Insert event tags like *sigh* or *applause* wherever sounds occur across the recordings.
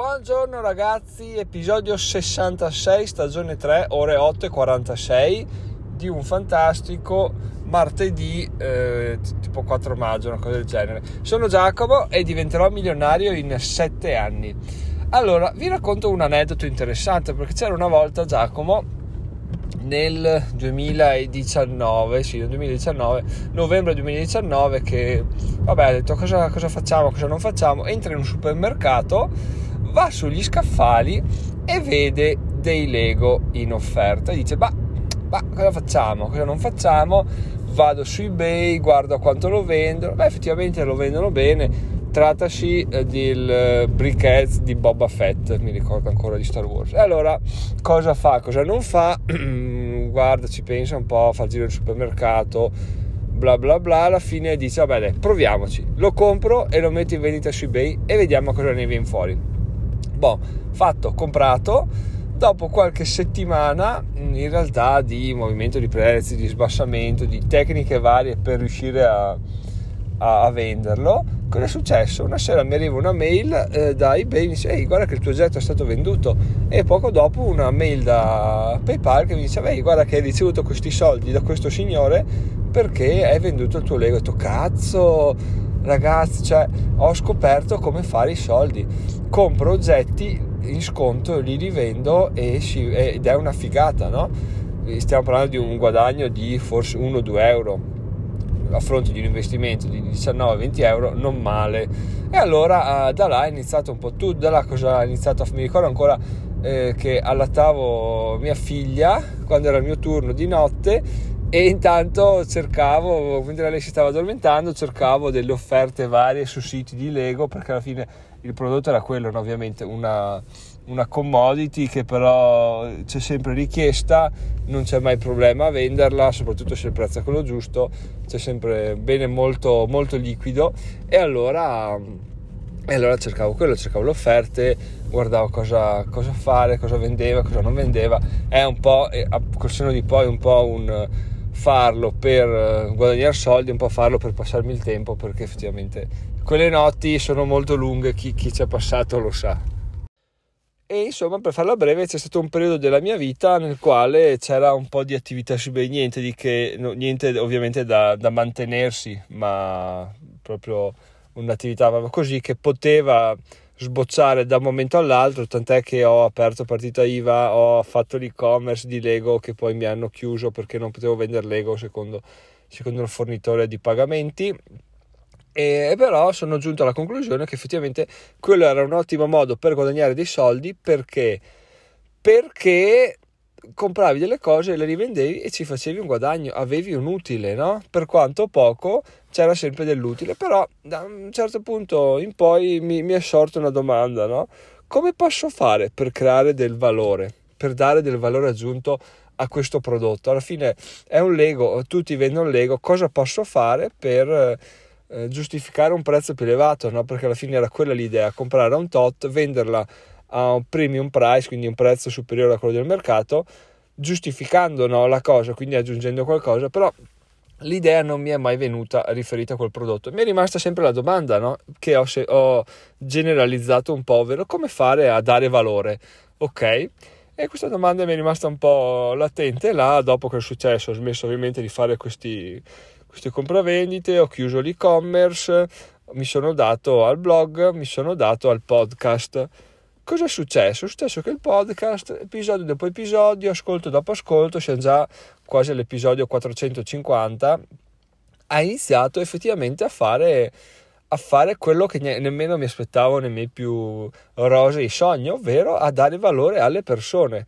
Buongiorno ragazzi, episodio 66, stagione 3, ore 8 e 46 di un fantastico martedì eh, tipo 4 maggio, una cosa del genere. Sono Giacomo e diventerò milionario in 7 anni. Allora, vi racconto un aneddoto interessante perché c'era una volta Giacomo nel 2019, sì, nel 2019, novembre 2019, che vabbè, ha detto cosa, cosa facciamo, cosa non facciamo, entra in un supermercato, va sugli scaffali e vede dei Lego in offerta. Dice, ma, cosa facciamo, cosa non facciamo? Vado su eBay, guardo quanto lo vendono, beh effettivamente lo vendono bene, trattasi eh, del eh, briquette di Boba Fett, mi ricordo ancora di Star Wars. E allora cosa fa, cosa non fa? *clears throat* Guarda, ci pensa un po', fa il giro del supermercato, bla bla bla, alla fine dice vabbè dai, proviamoci, lo compro e lo metto in vendita su eBay e vediamo cosa ne viene fuori. Boh, fatto, comprato, dopo qualche settimana in realtà di movimento di prezzi, di sbassamento, di tecniche varie per riuscire a, a, a venderlo, cosa è successo? Una sera mi arriva una mail eh, da eBay, mi dice ehi guarda che il tuo oggetto è stato venduto e poco dopo una mail da PayPal che mi dice ehi guarda che hai ricevuto questi soldi da questo signore perché hai venduto il tuo Lego. Ho detto cazzo ragazzi, cioè ho scoperto come fare i soldi. Compro oggetti in sconto, li rivendo si, ed è una figata, no? Stiamo parlando di un guadagno di forse 1-2 euro a fronte di un investimento di 19-20 euro, non male. E allora eh, da là è iniziato un po' tutto, da là cosa ha iniziato, mi ricordo ancora eh, che allattavo mia figlia quando era il mio turno di notte e intanto cercavo, mentre lei si stava addormentando, cercavo delle offerte varie su siti di Lego perché alla fine il prodotto era quello, no? ovviamente una, una commodity che però c'è sempre richiesta, non c'è mai problema a venderla, soprattutto se il prezzo è quello giusto, c'è sempre bene molto, molto liquido e allora, e allora cercavo quello, cercavo le offerte, guardavo cosa, cosa, fare, cosa vendeva, cosa non vendeva, è un po', col seno di poi un po' un farlo per guadagnare soldi, un po' farlo per passarmi il tempo perché effettivamente quelle notti sono molto lunghe, chi, chi ci è passato lo sa. E insomma, per farla breve, c'è stato un periodo della mia vita nel quale c'era un po' di attività su eBay, niente, di che, no, niente ovviamente da, da, mantenersi, ma proprio un'attività così che poteva sbocciare da un momento all'altro, tant'è che ho aperto partita IVA, ho fatto l'e-commerce di Lego che poi mi hanno chiuso perché non potevo vendere Lego secondo, secondo il fornitore di pagamenti e però sono giunto alla conclusione che effettivamente quello era un ottimo modo per guadagnare dei soldi perché, perché compravi delle cose, le rivendevi e ci facevi un guadagno, avevi un utile, no? Per quanto poco c'era sempre dell'utile, però da un certo punto in poi mi, mi è sorta una domanda, no? Come posso fare per creare del valore, per dare del valore aggiunto a questo prodotto? Alla fine è un Lego, tutti vendono Lego, cosa posso fare per eh, giustificare un prezzo più elevato, no? perché alla fine era quella l'idea, comprare un tot, venderla a un premium price, quindi un prezzo superiore a quello del mercato, giustificando no, la cosa, quindi aggiungendo qualcosa, però l'idea non mi è mai venuta riferita a quel prodotto. Mi è rimasta sempre la domanda no? che ho, ho, generalizzato un po', ovvero come fare a dare valore, ok? E questa domanda mi è rimasta un po' latente là, dopo che è successo, ho smesso ovviamente di fare questi queste compravendite, ho chiuso l'e-commerce, mi sono dato al blog, mi sono dato al podcast. Cosa è successo? È successo che il podcast, episodio dopo episodio, ascolto dopo ascolto, siamo già quasi all'episodio 450, ha iniziato effettivamente a fare, a fare quello che ne, nemmeno mi aspettavo nei miei più rosei sogni, ovvero a dare valore alle persone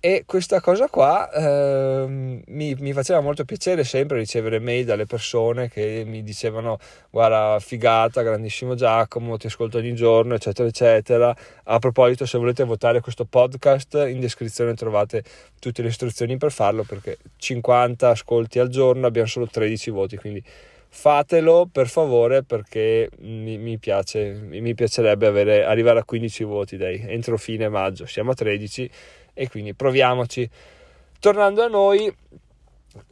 e questa cosa qua eh, mi, mi, faceva molto piacere sempre ricevere mail dalle persone che mi dicevano guarda figata, grandissimo Giacomo, ti ascolto ogni giorno eccetera eccetera. A proposito se volete votare questo podcast in descrizione trovate tutte le istruzioni per farlo perché 50 ascolti al giorno abbiamo solo 13 voti quindi fatelo per favore perché mi, mi piace, mi piacerebbe avere, arrivare a 15 voti dai, entro fine maggio, siamo a 13 e quindi proviamoci. Tornando a noi,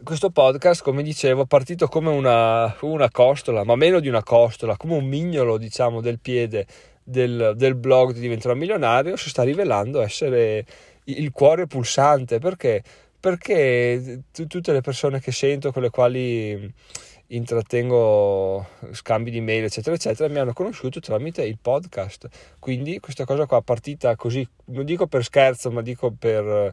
questo podcast, come dicevo, è partito come una, una costola, ma meno di una costola, come un mignolo, diciamo, del piede del, del blog di Diventerò Milionario si sta rivelando essere il cuore pulsante. Perché? Perché t- tutte le persone che sento con le quali intrattengo scambi di mail eccetera eccetera mi hanno conosciuto tramite il podcast quindi questa cosa qua partita così non dico per scherzo ma dico per,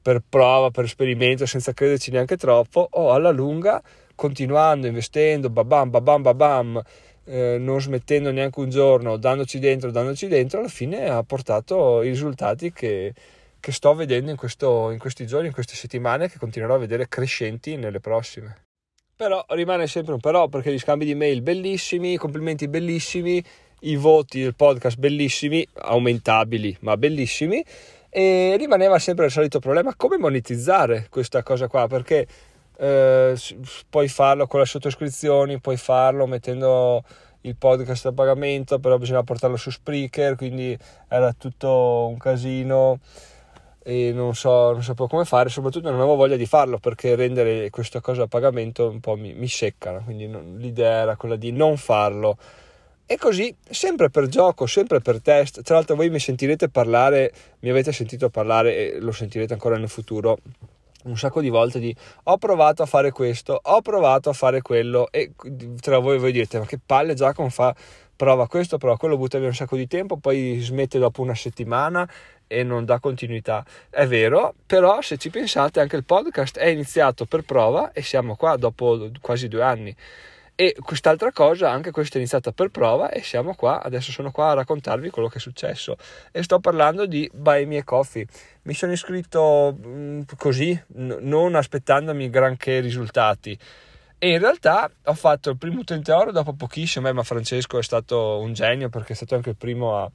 per prova per esperimento senza crederci neanche troppo o alla lunga continuando investendo babam babam babam eh, non smettendo neanche un giorno dandoci dentro dandoci dentro alla fine ha portato i risultati che che sto vedendo in, questo, in questi giorni, in queste settimane, che continuerò a vedere crescenti nelle prossime. Però rimane sempre un però perché gli scambi di mail bellissimi, i complimenti bellissimi, i voti del podcast bellissimi, aumentabili ma bellissimi e rimaneva sempre il solito problema come monetizzare questa cosa qua? Perché eh, puoi farlo con le sottoscrizioni, puoi farlo mettendo il podcast a pagamento, però bisogna portarlo su Spreaker, quindi era tutto un casino e non, so, non sapevo come fare, soprattutto non avevo voglia di farlo perché rendere questa cosa a pagamento un po' mi, mi seccano, quindi non, l'idea era quella di non farlo. E così, sempre per gioco, sempre per test, tra l'altro voi mi sentirete parlare, mi avete sentito parlare e lo sentirete ancora nel futuro un sacco di volte di ho provato a fare questo, ho provato a fare quello e tra voi voi direte ma che palle Giacomo fa prova questo, prova quello, butta via un sacco di tempo, poi smette dopo una settimana e non dà continuità. È vero, però se ci pensate anche il podcast è iniziato per prova e siamo qua dopo quasi due anni. E quest'altra cosa, anche questa è iniziata per prova e siamo qua, adesso sono qua a raccontarvi quello che è successo. E sto parlando di Buy Me Coffee. Mi sono iscritto mm, così, non aspettandomi granché risultati. E in realtà ho fatto il primo utente oro dopo pochissimo, eh, ma Francesco è stato un genio perché è stato anche il primo a,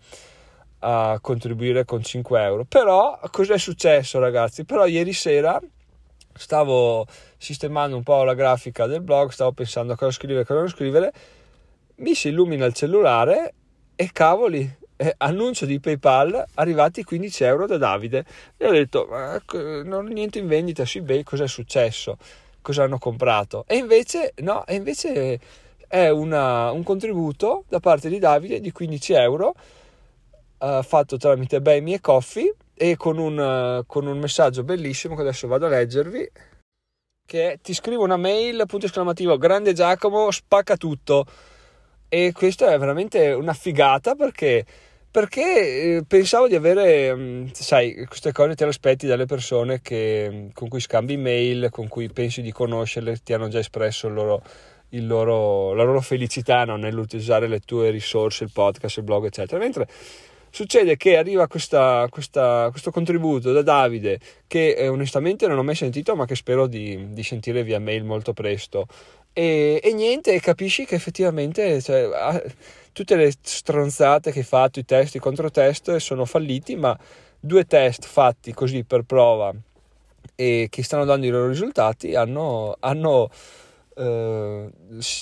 a contribuire con 5 euro. Però cos'è successo ragazzi? Però ieri sera stavo sistemando un po' la grafica del blog, stavo pensando a cosa scrivere, cosa non scrivere, mi si illumina il cellulare e cavoli, eh, annuncio di PayPal arrivati 15 euro da Davide. E ho detto, ma non ho niente in vendita su eBay, cos'è successo? Cosa hanno comprato? E invece, no, e invece è una, un contributo da parte di Davide di 15 euro uh, fatto tramite Buy Me Coffee e con un, uh, con un messaggio bellissimo che adesso vado a leggervi che è, ti scrivo una mail punto esclamativo grande Giacomo spacca tutto e questa è veramente una figata perché perché eh, pensavo di avere, mm, sai, queste cose te le aspetti dalle persone che, mm, con cui scambi mail, con cui pensi di conoscerle, ti hanno già espresso il loro, il loro, la loro felicità no? nell'utilizzare le tue risorse, il podcast, il blog, eccetera. Mentre Succede che arriva questa, questa, questo contributo da Davide che eh, onestamente non ho mai sentito ma che spero di, di sentire via mail molto presto. E, e niente, capisci che effettivamente cioè, ah, tutte le stronzate che hai fatto, i test, i controtest sono falliti ma due test fatti così per prova e che stanno dando i loro risultati hanno, hanno eh,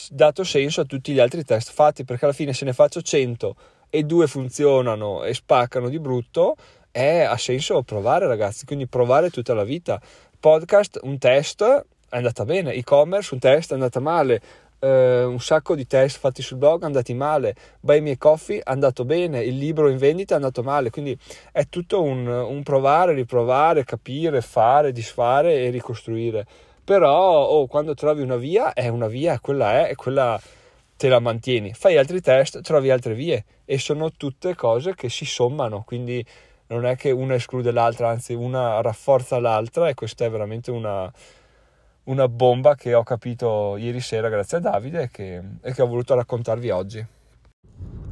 dato senso a tutti gli altri test fatti perché alla fine se ne faccio 100 e due funzionano e spaccano di brutto, è, ha senso provare ragazzi, quindi provare tutta la vita. Podcast, un test, è andata bene, e-commerce, un test, è andata male, Uh, un sacco di test fatti sul blog andati male, Buy Me Coffee è andato bene, il libro in vendita è andato male, quindi è tutto un, un, provare, riprovare, capire, fare, disfare e ricostruire. Però oh, quando trovi una via, è una via, quella è, quella te la mantieni. Fai altri test, trovi altre vie e sono tutte cose che si sommano, quindi non è che una esclude l'altra, anzi una rafforza l'altra e questa è veramente una, una bomba che ho capito ieri sera grazie a Davide e che, e che ho voluto raccontarvi oggi.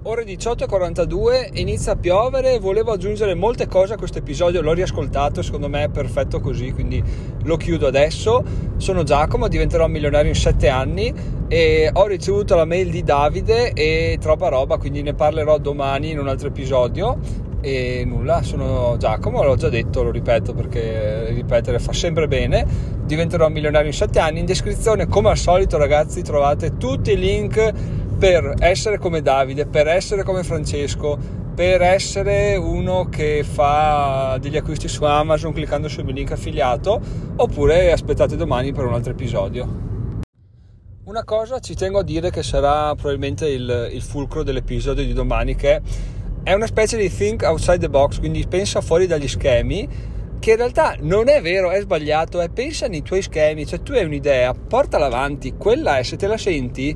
Ore 18.42, inizia a piovere, volevo aggiungere molte cose a questo episodio, l'ho riascoltato, secondo me è perfetto così, quindi lo chiudo adesso. Sono Giacomo, diventerò milionario in 7 anni e ho ricevuto la mail di Davide e troppa roba, quindi ne parlerò domani in un altro episodio. E nulla, sono Giacomo, l'ho già detto, lo ripeto perché ripetere fa sempre bene. Diventerò milionario in 7 anni. In descrizione, come al solito, ragazzi, trovate tutti i link per essere come Davide, per essere come Francesco, per essere uno che fa degli acquisti su Amazon cliccando sul mio link affiliato, oppure aspettate domani per un altro episodio. Una cosa ci tengo a dire che sarà probabilmente il, il fulcro dell'episodio di domani, che è una specie di think outside the box, quindi pensa fuori dagli schemi, che in realtà non è vero, è sbagliato, è pensa nei tuoi schemi, cioè tu hai un'idea, portala avanti, quella è, se te la senti,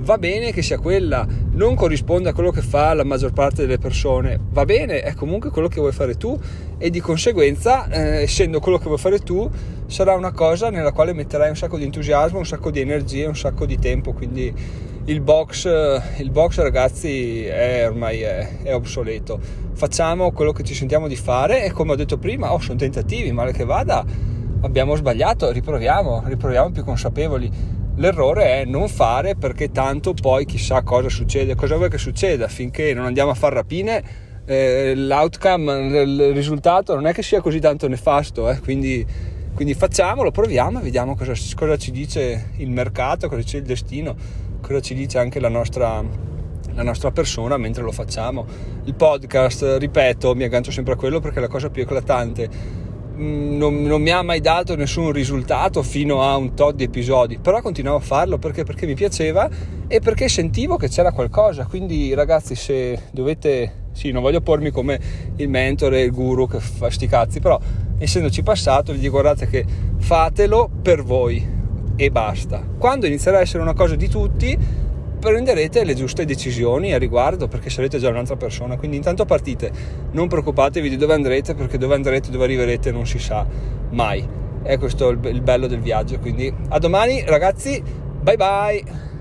va bene che sia quella, non corrisponde a quello che fa la maggior parte delle persone, va bene, è comunque quello che vuoi fare tu e di conseguenza, eh, essendo quello che vuoi fare tu, sarà una cosa nella quale metterai un sacco di entusiasmo, un sacco di energie, un sacco di tempo. Quindi il box, il box ragazzi, è ormai è, è, obsoleto. Facciamo quello che ci sentiamo di fare e come ho detto prima, oh, sono tentativi, male che vada, abbiamo sbagliato, riproviamo, riproviamo più consapevoli. L'errore è non fare perché tanto poi chissà cosa succede, cosa vuoi che succeda finché non andiamo a fare rapine. Eh, l'outcome, il risultato non è che sia così tanto nefasto, eh, quindi quindi facciamolo, proviamo e vediamo cosa, cosa, ci dice il mercato, cosa ci dice il destino, cosa ci dice anche la nostra, la nostra persona mentre lo facciamo. Il podcast, ripeto, mi aggancio sempre a quello perché è la cosa più eclatante. Non, non, mi ha mai dato nessun risultato fino a un tot di episodi, però continuavo a farlo perché, perché mi piaceva e perché sentivo che c'era qualcosa. Quindi, ragazzi, se dovete sì, non voglio pormi come il mentore, il guru che fa sti cazzi, però essendoci passato, gli dico guardate che fatelo per voi e basta. Quando inizierà a essere una cosa di tutti, prenderete le giuste decisioni a riguardo perché sarete già un'altra persona. Quindi intanto partite, non preoccupatevi di dove andrete perché dove andrete, dove arriverete non si sa mai. È questo il bello del viaggio. Quindi a domani ragazzi, bye bye!